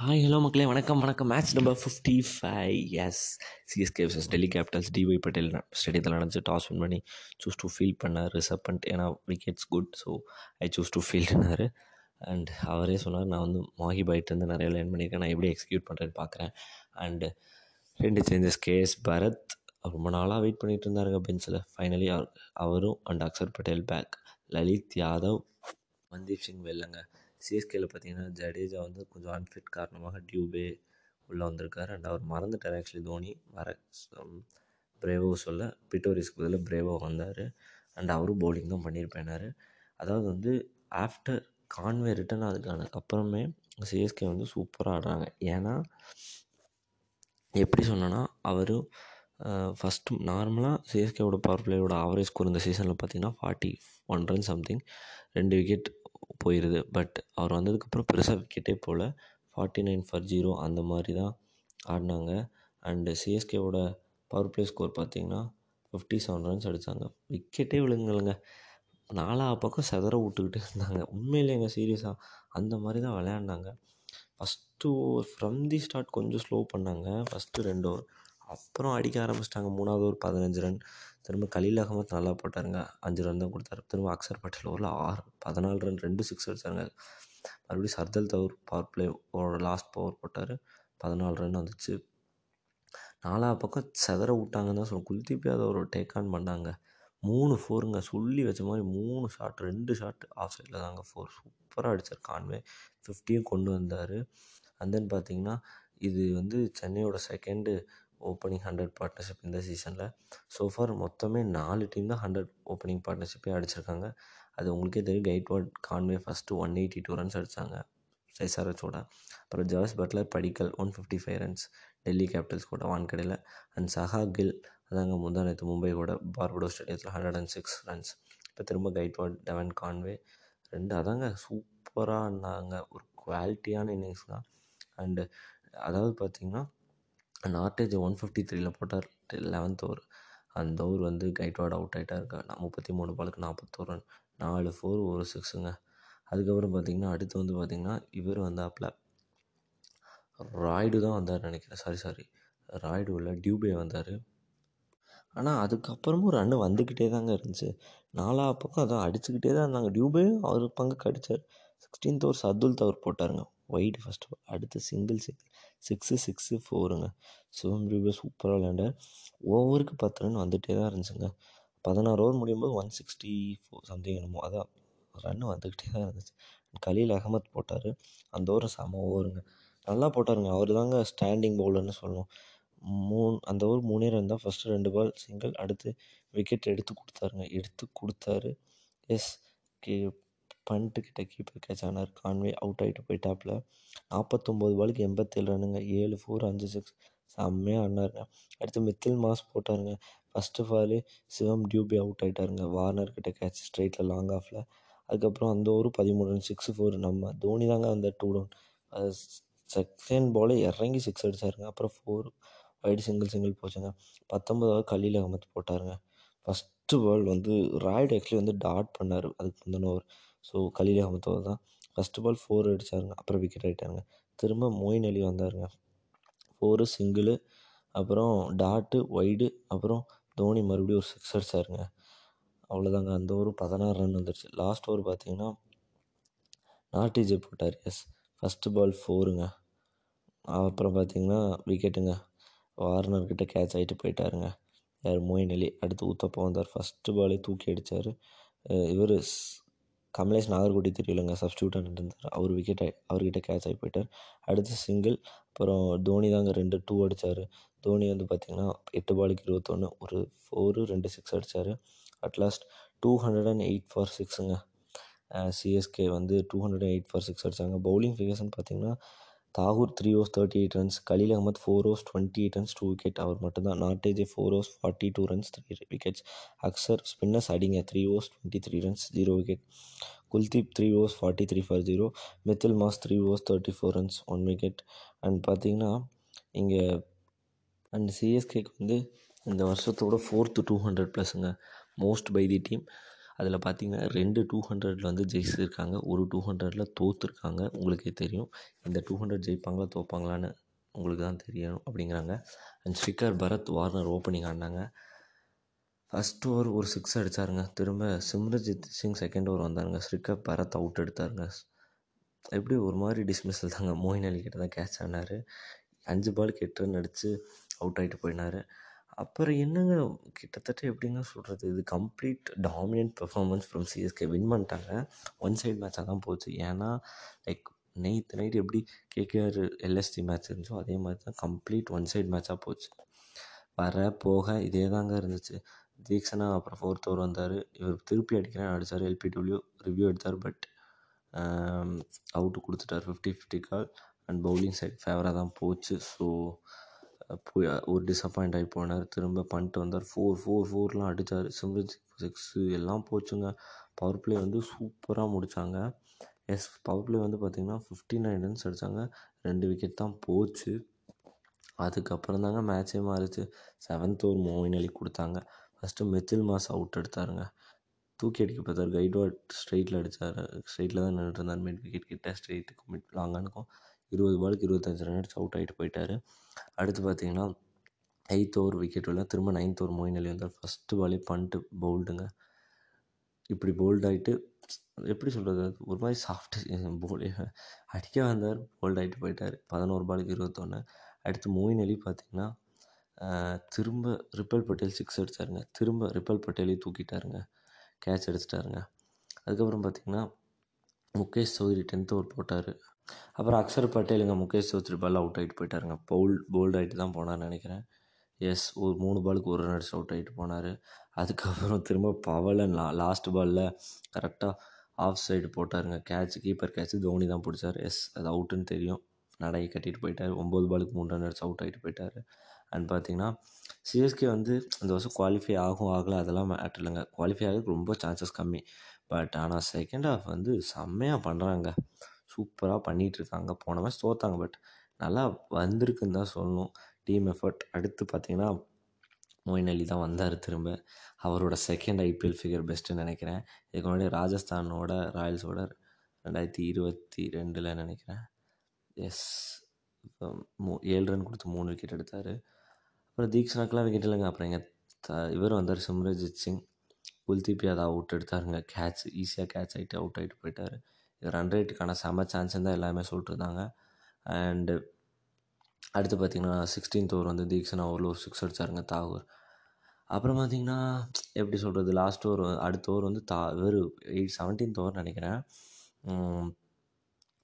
Hi hello மக்களே வணக்கம் வணக்கம். Match number fifty five is CSK versus Delhi Capitals D Patel ஸ்டேடியத்தில் நடந்துச்சு. டாஸ் வின் பண்ணி சூஸ் டு ஃபீல் பண்ணார். ரிசர்வ் பண்ணிட்டு ஏன்னா wickets good so I choose to பண்ணார் அண்ட் அவரே சொன்னார் நான் வந்து மாஹி பைட் வந்து நிறைய லேர்ன் பண்ணியிருக்கேன் நான் எப்படி எக்ஸிக்யூட் பண்ணுறேன்னு பார்க்குறேன் அண்டு ரெண்டு சேஞ்சஸ் கேஎஸ் பரத் ரொம்ப நாளாக வெயிட் பண்ணிட்டு இருந்தாருங்க பெஞ்சில் ஃபைனலி அவர் அவரும் அண்ட் அக்ஷர் பட்டேல் பேக் லலித் யாதவ் மன்தீப் சிங் வெல்லங்க. சிஎஸ்கேல பார்த்தீங்கன்னா ஜடேஜா வந்து கொஞ்சம் அன்ஃபிட் காரணமாக டியூபே உள்ளே வந்திருக்காரு. அண்ட் அவர் மறந்துட்டார் ஆக்சுவலி தோனி. வர பிரேவோ சொல்ல பிட்டோரிஸ்க்கு பதில் பிரேவோ வந்தார். அண்ட் அவரும் பவுலிங் தான் பண்ணியிருப்பேனாரு அதாவது வந்து ஆஃப்டர் கான்வே ரிட்டன் அதுக்கானதுக்கு அப்புறமே சிஎஸ்கே வந்து சூப்பராக ஆடுறாங்க. ஏன்னா எப்படி சொன்னேன்னா அவர் ஃபஸ்ட்டு நார்மலாக சிஎஸ்கேவோட பவர் பிளேயோட ஆவரேஜ் ஸ்கோர் இந்த சீசனில் பார்த்தீங்கன்னா ஃபார்ட்டி ஒன் ரன் சம்திங் ரெண்டு விக்கெட் போயிடுது பட் அவர் வந்ததுக்கப்புறம் பெருசாக விக்கெட்டே போல். ஃபார்ட்டி நைன் ஃபார் ஜீரோ அந்த மாதிரி தான் ஆடினாங்க. அண்டு சிஎஸ்கேவோட பவர் பிளே ஸ்கோர் பார்த்தீங்கன்னா ஃபிஃப்டி செவன் ரன்ஸ் அடித்தாங்க விக்கெட்டே விழுங்கலைங்க. நாலா பக்கம் செதற விட்டுக்கிட்டு இருந்தாங்க. உண்மையிலேங்க சீரியஸாக அந்த மாதிரி தான் விளையாண்டாங்க first over from the start கொஞ்சம் ஸ்லோ பண்ணாங்க. ஃபஸ்ட்டு ரெண்டு ஓவர் அப்புறம் அடிக்க ஆரம்பிச்சிட்டாங்க. மூணாவது ஓவர் பதினஞ்சு ரன். திரும்ப கலீல் அகமத் நல்லா போட்டாருங்க. அஞ்சு ரன் தான் கொடுத்தாரு. திரும்ப அக்ஸர் பட்டேல் ஓவரில் ஆறு பதினாலு ரன் ரெண்டு சிக்ஸ் அடித்தாங்க மறுபடியும் Shardul Thakur power play last power போட்டார். பதினாலு ரன் வந்துச்சு. நாலா பக்கம் செதற விட்டாங்கன்னு தான் சொல்லுவோம். குல்தீப் யாதவ் டேக் ஆன் பண்ணாங்க. மூணு ஃபோருங்க சொல்லி வச்ச மாதிரி மூணு ஷாட் ரெண்டு ஷாட் ஆஃப் சைடில் தாங்க ஃபோர் சூப்பராக அடித்தார் கான்வே. ஃபிஃப்டியும் கொண்டு வந்தார். அண்ட் தென் பார்த்தீங்கன்னா இது வந்து சென்னையோட செகண்டு ஓப்பனிங் ஹண்ட்ரட் பார்ட்னர்ஷிப் இந்த சீசனில் ஸோ ஃபார் மொத்தமே நாலு டீம் தான் ஹண்ட்ரட் ஓப்பனிங் பார்ட்னர்ஷிப்பே அடிச்சிருக்காங்க. அது உங்களுக்கே தெரியும் Gaikwad Conway first one eighty two runs அடித்தாங்க எஸ்ஆர்ஹெச்சோட அப்புறம் Jos Buttler Padikkal one fifty five runs Delhi Capitals கூட வான்கடையில் அண்ட் சஹா கில் அதாங்க முந்தா நேற்று மும்பை கூட பார்படோ ஸ்டேடியத்தில் ஹண்ட்ரட் அண்ட் சிக்ஸ் ரன்ஸ் இப்போ திரும்ப கைட்வார்ட் டெவன் கான்வே ரெண்டு அதாங்க சூப்பராக இருந்தாங்க ஒரு குவாலிட்டியான இன்னிங்ஸ் தான். அண்டு அதாவது பார்த்திங்கன்னா நார்டேஜ் ஒன் ஃபிஃப்டி த்ரீயில் போட்டார். லெவன்த் ஓவர் அந்த ஓவர் வந்து கைட்வாட் அவுட் ஆகிட்டா நான் முப்பத்தி மூணு பாலுக்கு நாற்பத்தோரு ரன் நாலு ஃபோர் ஒரு சிக்ஸுங்க அதுக்கப்புறம் பார்த்திங்கன்னா அடுத்து வந்து பார்த்திங்கன்னா இவர் வந்தாப்பில். ராய்டு தான் வந்தார் நினைக்கிறேன். சாரி சாரி ராய்டு உள்ள டியூபே வந்தார். ஆனால் அதுக்கப்புறமும் ரன்னு வந்துக்கிட்டே தாங்க இருந்துச்சு. நாலா பக்கம் அதான் அடிச்சுக்கிட்டே தான் இருந்தாங்க. டியூபே அவர் பங்குக்கு அடித்தார் சிக்ஸ்டீன்த் ஓவர் சர்துல் தவர் போட்டாருங்க. ஒயிட் ஃபஸ்ட் அடுத்து சிங்கிள் சிக்ஸ் சிக்ஸு சிக்ஸு ஃபோருங்க சிவம் டியூபே சூப்பராக விளையாண்டார். ஓவருக்கு பத்து ரன் வந்துகிட்டே தான் இருந்துச்சுங்க. பதினாறு ஓவர் முடியும் போது ஒன் சிக்ஸ்டி ஃபோர் சம்திங் என்னமோ. அதான் ரன் வந்துக்கிட்டே தான் இருந்துச்சு. கலீல் அகமத் போட்டார். அந்த ஓவர் செம ஓவருங்க நல்லா போட்டாருங்க. அவர் தாங்க ஸ்டாண்டிங் பவுலர்னு சொல்லணும் மூணு அந்த ஓவர் மூணே ரன் தான் ஃபஸ்ட்டு ரெண்டு பால் சிங்கிள் அடுத்து விக்கெட் எடுத்து கொடுத்தாருங்க. எடுத்து கொடுத்தாரு. எஸ் கே பண்ட்டு கிட்ட கீப்பர் கேட்ச் ஆனார். கான்வே அவுட் ஆகிட்டு போயிட்டாப்புல. நாற்பத்தொம்போது பாலுக்கு எண்பத்தேழு ரன்னுங்க ஏழு ஃபோர் அஞ்சு சிக்ஸ் செம்மையாக ஆடினாருங்க. அடுத்து Mitchell Marsh போட்டாருங்க. First ball Shivam Dube out ஆகிட்டாருங்க Warner கிட்ட கேட்ச் ஸ்ட்ரைட்டில் லாங் ஆஃபில் அதுக்கப்புறம் அந்த ஒரு பதிமூணு ரன் சிக்ஸ் ஃபோர் நம்ம தோனி தாங்க அந்த டூ டவுன் செகண்ட் பாலே இறங்கி சிக்ஸ் அடித்தாருங்க அப்புறம் ஃபோர் வைடு சிங்கிள் சிங்கிள் போச்சுங்க. பத்தொம்பதாவது கலீல் அகமத் போட்டாருங்க. ஃபஸ்ட்டு பால் வந்து ராய்டு ஆக்சுவலி வந்து டாட் பண்ணார். அதுக்கு முந்தின ஓவர் ஸோ கலீல் அகமத் தான் ஃபஸ்ட்டு பால் ஃபோர் அடித்தாருங்க அப்புறம் விக்கெட் ஆகிட்டாருங்க திரும்ப மொயின் அலி வந்தாருங்க. ஃபோரு சிங்கிளு அப்புறம் டாட்டு ஒய்டு அப்புறம் தோனி மறுபடியும் ஒரு சிக்ஸ் அடிச்சாருங்க. அவ்வளோதாங்க அந்த ஒரு பதினாறு ரன் வந்துடுச்சு லாஸ்ட் ஓவர் பார்த்தீங்கன்னா நாட்டிஜே போட்டார். எஸ் ஃபஸ்ட்டு பால் ஃபோருங்க அப்புறம் பார்த்தீங்கன்னா விக்கெட்டுங்க வார்னர்கிட்ட கேட்ச் ஆகிட்டு போயிட்டாருங்க. யார் மோயின் அலி அடுத்து ஊத்தப்பா வந்தார். ஃபஸ்ட்டு பாலே தூக்கி அடித்தார் இவர் கமலேஷ் நாகர்கோட்டி தெரியலங்க. சப்ஸ்டியூட்டாக இருந்தார் அவர் விக்கெட் அவர்கிட்ட கேட்ச் ஆகி போயிட்டார். அடுத்து சிங்கிள் அப்புறம் தோனி தாங்க ரெண்டு டூ அடித்தார் தோனி வந்து பார்த்திங்கன்னா எட்டு பாலுக்கு இருபத்தொன்று ஒரு ஃபோரு ரெண்டு சிக்ஸ் அடித்தார் at last two hundred and eight for சிக்ஸுங்க CSK வந்து two hundred and eight for six அடித்தாங்க பவுலிங் ஃபிகர்ஸ்னு பார்த்திங்கன்னா Thakur three overs thirty eight runs Khaleel Ahmed four overs twenty eight runs two wicket அவர் மட்டும்தான். Nortje four overs forty two runs three wickets Axar spinners அடிங்க. Three overs twenty three runs zero wicket Kuldeep three overs forty three for zero Mitchell Marsh three overs thirty four runs one wicket and பார்த்தீங்கன்னா இங்கே and சிஎஸ்கேக்கு வந்து இந்த வருஷத்தோட fourth two hundred ப்ளஸ்ஸுங்க most by the team அதில் பார்த்தீங்கன்னா ரெண்டு டூ ஹண்ட்ரடில் வந்து ஜெயிச்சிருக்காங்க. ஒரு டூ ஹண்ட்ரடில் தோற்றுருக்காங்க உங்களுக்கே தெரியும். இந்த டூ ஹண்ட்ரட் ஜெயிப்பாங்களா தோப்பாங்களான்னு உங்களுக்கு தான் தெரியும் அப்படிங்கிறாங்க. And Srikar Bharat Warner opening ஆடினாங்க ஃபஸ்ட் ஓவர் ஒரு சிக்ஸ் அடித்தாருங்க திரும்ப சிம்ரஜித் சிங் செகண்ட் ஓவர் வந்தாருங்க. ஸ்ரிக்கர் பரத் அவுட் எடுத்தாருங்க. எப்படி ஒரு மாதிரி டிஸ்மிஸில் தாங்க. மோயின் அலி கிட்ட தான் கேட்ச் ஆனார். அஞ்சு பாலுக்கு எட்டு ரன் அடித்து அவுட் ஆகிட்டு போயினார். அப்புறம் என்னங்க கிட்டத்தட்ட எப்படிங்க சொல்கிறது இது complete dominant performance from CSK win பண்ணிட்டாங்க. ஒன் சைடு மேட்சாக தான் போச்சு. ஏன்னா லைக் நைட் நைட் எப்படி கேகேஆர் எல்எஸ்டி மேட்ச் இருந்துச்சோ அதே மாதிரி தான் கம்ப்ளீட் ஒன் சைடு மேட்சாக போச்சு. வர போக இதே தாங்க இருந்துச்சு. தீக்ஷனா அப்புறம் ஃபோர்த் ஓவர் வந்தார். இவர் திருப்பி அடிக்கிறேன் அடித்தார் எல்பிடபிள்யூ ரிவ்யூ எடுத்தார் பட் அவுட்டு கொடுத்துட்டார். Fifty fifty call and bowling side ஃபேவராக தான் போச்சு. ஸோ போய் ஒரு டிசப்பாயிண்ட் ஆகி போனார். திரும்ப பண்ணிட்டு வந்தார். ஃபோர் ஃபோர் ஃபோர்லாம் அடித்தார் சிம்ரஜ் சிக்ஸு எல்லாம் போச்சுங்க. பவர் பிளே வந்து சூப்பராக முடித்தாங்க எஸ் பவர் பிளே வந்து பார்த்திங்கன்னா ஃபிஃப்டி நைன் ரன்ஸ் அடித்தாங்க ரெண்டு விக்கெட் தான் போச்சு. அதுக்கப்புறம் தாங்க மேட்சே மாறிச்சு. செவன்த் ஓவர் மோயின் அலி கொடுத்தாங்க. ஃபஸ்ட்டு மெத்தில் மாஸ் அவுட் எடுத்தாருங்க. தூக்கி அடிக்க பார்த்தார். கைட்வாட் ஸ்ட்ரைட்டில் அடித்தார் ஸ்ட்ரைட்டில் தான் நின்றுட்டு இருந்தார். மிட் விக்கெட் கிட்ட ஸ்ட்ரைட்டுக்கு மிட் லாங்கானுக்கும் இருபது பாலுக்கு இருபத்தஞ்சி ரன் அடிச்சு அவுட் ஆகிட்டு போயிட்டார். அடுத்து பார்த்தீங்கன்னா எயித் ஓவர் விக்கெட் விழா திரும்ப நைன்த் ஓவர் மோயின் அலி வந்தார் ஃபஸ்ட்டு பாலே பண்ணிட்டு போல்டுங்க இப்படி போல்ட் ஆகிட்டு எப்படி சொல்கிறது ஒரு மாதிரி சாஃப்ட் போல் அடிக்க வந்தார் போல்ட் ஆகிட்டு போயிட்டார். பதினோரு பாலுக்கு இருபத்தொன்று அடுத்து மோயின் அலி பார்த்திங்கன்னா திரும்ப ரிப்பல் பட்டேல் சிக்ஸ் அடித்தாருங்க திரும்ப ரிப்பல் பட்டேலையும் தூக்கிட்டாருங்க. கேட்ச் அடிச்சிட்டாருங்க. அதுக்கப்புறம் பார்த்திங்கன்னா முகேஷ் சௌத்ரி டென்த் ஓவர் போட்டார். அப்புறம் அக்ஷர் பட்டேலுங்க முகேஷ் சௌத்ரிபால் அவுட் ஆகிட்டு போயிட்டாருங்க. பவுல் போல்ட் ஆகிட்டு தான் போனார்னு நினைக்கிறேன். எஸ் ஒரு மூணு பாலுக்கு ஒரு ரன் அடிச்சு அவுட் ஆகிட்டு போனார். அதுக்கப்புறம் திரும்ப பவலன் லா லாஸ்ட் பாலில் கரெக்டாக ஆஃப் சைடு போட்டாருங்க. கேட்ச் கீப்பர் கேட்ச் தோனி தான் பிடிச்சார். எஸ் அது அவுட்டுன்னு தெரியும். நடையை கட்டிட்டு போயிட்டார். ஒம்பது பாலுக்கு மூணு ரன் அடிச்சு அவுட் ஆகிட்டு போயிட்டார். அண்ட் பார்த்தீங்கன்னா சிஎஸ்கே வந்து இந்த வருஷம் குவாலிஃபை ஆகும் ஆகலை அதெல்லாம் மேட்டர் இல்லைங்க. குவாலிஃபை ஆகிறதுக்கு ரொம்ப சான்சஸ் கம்மி. பட் ஆனால் செகண்ட் ஹாஃப் வந்து செம்மையாக பண்ணுறாங்க சூப்பராக பண்ணிகிட்ருக்காங்க போன மேட்ச் தோற்றாங்க பட் நல்லா வந்திருக்குன்னு தான் சொல்லணும். டீம் எஃபர்ட் அடுத்து பார்த்திங்கன்னா மொயின் அலி தான் வந்தார் திரும்ப. அவரோட செகண்ட் ஐபிஎல் ஃபிகர் பெஸ்ட்டுன்னு நினைக்கிறேன். இதுக்கு முன்னாடி ராஜஸ்தானோட ராயல்ஸோட ரெண்டாயிரத்தி இருபத்தி ரெண்டில் நினைக்கிறேன். எஸ் மூ ஏழு ரன் கொடுத்து மூணு விக்கெட் எடுத்தார். அப்புறம் தீக்ஷனாக்கெலாம் விக்கெட் இல்லைங்க. அப்புறம் எங்கள் த இவர் வந்தார் சிம்ரஜித் சிங். குல்தீப் யாதவ் அவுட் எடுத்தாருங்க. கேட்ச் ஈஸியாக கேட்ச் ஆகிட்டு அவுட் ஆகிட்டு போயிட்டார். ரன் ரேட்டுக்கான செம சான்ஸ்ன்னு தான் எல்லாமே சொல்லிட்டுருந்தாங்க. அண்டு அடுத்து பார்த்திங்கன்னா சிக்ஸ்டீன்த் ஓவர் வந்து தீக்ஷனா ஓவரில் ஒரு சிக்ஸ் அடித்தாருங்க தாகூர். அப்புறம் பார்த்திங்கன்னா எப்படி சொல்கிறது லாஸ்ட் ஓவர் அடுத்த ஓவர் வந்து தா வெறும் எயிட் செவன்டீன்த் ஓவர் நினைக்கிறேன்.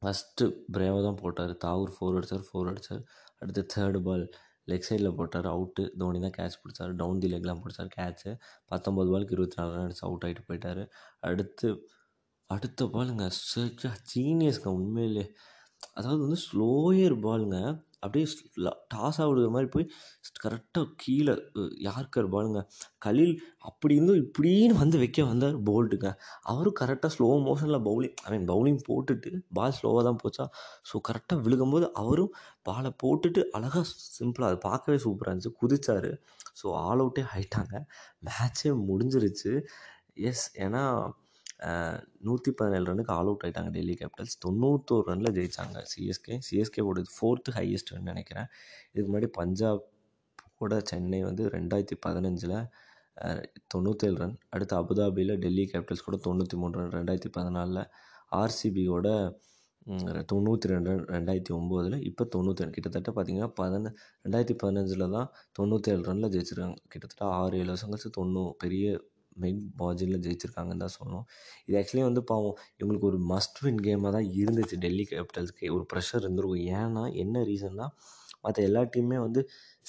ஃபஸ்ட்டு பிரேவாக தான் போட்டார். தாகூர் ஃபோர் அடித்தார் ஃபோர் அடித்தார் அடுத்து தேர்டு பால் லெக் சைடில் போட்டார் அவுட்டு தோனி தான் கேட்ச் பிடிச்சார். டவுன் தி லெக்லாம் பிடிச்சார் கேட்ச்சு பத்தொம்பது பாலுக்கு இருபத்தி நாலு ரன் அடிச்சு அவுட் ஆகிட்டு போயிட்டார். அடுத்து அடுத்த பாலுங்க. சரியா ஜீனியஸ்ங்க உண்மையிலே. அதாவது வந்து ஸ்லோயர் பாலுங்க. அப்படியே டாஸ் ஆகிடுற மாதிரி போய் கரெக்டாக கீழே யார்கர் பாலுங்க? கலில் அப்படி இருந்தும் இப்படின்னு வந்து வைக்க வந்தார் போல்ட்டுங்க. அவரும் கரெக்டாக ஸ்லோ மோஷனில் பவுலிங் ஐ மீன் பவுலிங் போட்டுட்டு பால் ஸ்லோவாக தான் போச்சா? ஸோ கரெக்டாக விழுகும்போது அவரும் பாலை போட்டுட்டு அழகாக சிம்பிளாக அது பார்க்கவே சூப்பராக இருந்துச்சு. குதிச்சார். ஸோ ஆல் அவுட்டே ஆயிட்டாங்க. மேட்ச்சே முடிஞ்சிருச்சு. எஸ் ஏன்னா நூற்றி பதினேழு ரன்னுக்கு ஆல் அவுட் ஆகிட்டாங்க டெல்லி கேபிட்டல்ஸ் தொண்ணூத்தோரு ரனில் ஜெயித்தாங்க சிஎஸ்கே சிஎஸ்கேவோட ஃபோர்த்து ஹையஸ்ட் ரன் நினைக்கிறேன். இதுக்கு முன்னாடி பஞ்சாப் கூட சென்னை வந்து ரெண்டாயிரத்தி பதினஞ்சில் தொண்ணூற்றேழு ரன். அடுத்து அபுதாபியில் டெல்லி கேபிட்டல்ஸ் கூட தொண்ணூற்றி மூணு ரன். ரெண்டாயிரத்தி பதினாலில் ஆர்சிபியோட தொண்ணூற்றி ரெண்டு ரன். ரெண்டாயிரத்தி ஒம்போதில் இப்போ தொண்ணூற்றி ரெண்டு கிட்டத்தட்ட பார்த்திங்கன்னா பதின ரெண்டாயிரத்தி பதினஞ்சில் தான் தொண்ணூற்றேழு ரனில் ஜெயிச்சிருக்காங்க. கிட்டத்தட்ட ஆறு ஏழு வருஷம் கழிச்சு தொண்ணூ பெரிய மெயின் மார்ஜினில் ஜெயிச்சிருக்காங்கன்னு தான் சொல்லணும். இது ஆக்சுவலி வந்து பாவம் இவங்களுக்கு ஒரு மஸ்ட் வின் கேமாக தான் இருந்துச்சு. டெல்லி கேபிட்டல்ஸ்க்கு ஒரு ப்ரெஷர் இருந்திருக்கும். ஏன்னா என்ன ரீசன்னா மற்ற எல்லா டீமுமே வந்து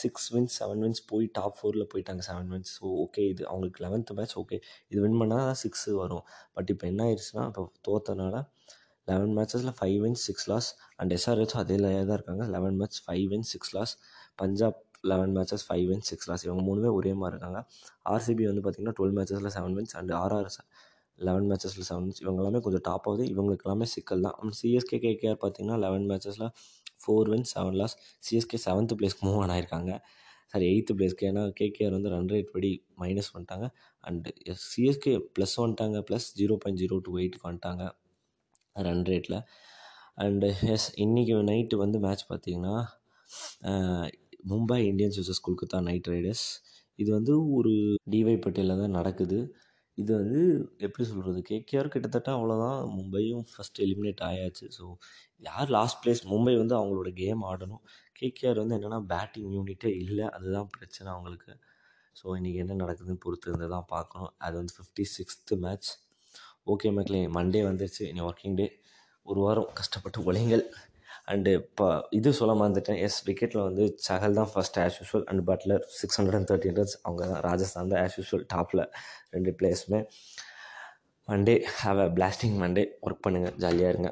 சிக்ஸ் வின்ஸ் செவன் வின்ஸ் போய் டாப் ஃபோரில் போயிட்டாங்க. செவன் வின்ஸ் ஸோ ஓகே இது அவங்களுக்கு லெவன்த்து மேட்ச் ஓகே இது வின் பண்ணால் தான் சிக்ஸு வரும். பட் இப்போ என்ன ஆயிடுச்சுன்னா இப்போ தோத்தனால eleven மேட்சஸில் five wins six loss and SRH அதே தான் இருக்காங்க. Eleven match five wins six loss Punjab eleven matches five wins six loss இவங்க மூணுமே ஒரே மாதிரி இருக்காங்க. ஆர்சிபி வந்து பார்த்திங்கன்னா twelve மேட்சஸில் seven wins and RR eleven மேட்சஸில் seven wins இவங்க எல்லாமே கொஞ்சம் டாப் ஆகுது. இவங்களுக்கு எல்லாமே சிக்கல் தான். அண்ட் சிஎஸ்கே கேகேஆர் பார்த்திங்கன்னா eleven மேட்சஸில் four wins seven loss CSK seventh பிளேஸ்க்கு மூவ் ஆன் ஆயிருக்காங்க. சாரி எயித்து பிளேஸ்க்கு ஏன்னா கேகேஆர் வந்து ரன் ரேட் படி மைனஸ் பண்ணிட்டாங்க. அண்டு சிஎஸ்கே ப்ளஸ் வந்துட்டாங்க plus zero point zero two எயிட்டுக்கு வந்துட்டாங்க ரன் ரேட்டில் அண்டு எஸ் இன்றைக்கி நைட்டு வந்து மேட்ச் பார்த்தீங்கன்னா Mumbai Indians versus Kolkata Knight Riders. இது வந்து ஒரு டிவை பட்டேலில் தான் நடக்குது. இது வந்து எப்படி சொல்கிறது கேகேஆர் கிட்டத்தட்ட அவ்வளோதான் மும்பையும் ஃபஸ்ட் எலிமினேட் ஆயாச்சு. ஸோ யார் லாஸ்ட் பிளேஸ் மும்பை வந்து அவங்களோட கேம் ஆடணும். கேகேஆர் வந்து என்னென்னா பேட்டிங் யூனிட்டே இல்லை. அதுதான் பிரச்சனை அவங்களுக்கு. ஸோ இன்றைக்கி என்ன நடக்குதுன்னு பொறுத்து இருந்து தான் பார்க்கணும். அது வந்து ஃபிஃப்டி சிக்ஸ்த்து மேட்ச் ஓகே மக்களே மண்டே வந்துருச்சு. இனி ஒர்க்கிங் டே ஒரு வாரம் கஷ்டப்பட்டு உழைங்கள் அண்டு இப்போ இது சொல்ல மறந்துட்டேன் எஸ் விக்கெட்டில் வந்து சஹல் தான் first as usual and Buttler six hundred and thirteen runs அவங்க தான் ராஜஸ்தான் தான் ஆஸ் யூஸ்வல் டாப்பில் ரெண்டு பிளேஸுமே Monday have a blasting Monday work பண்ணுங்கள் ஜாலியாக இருங்க.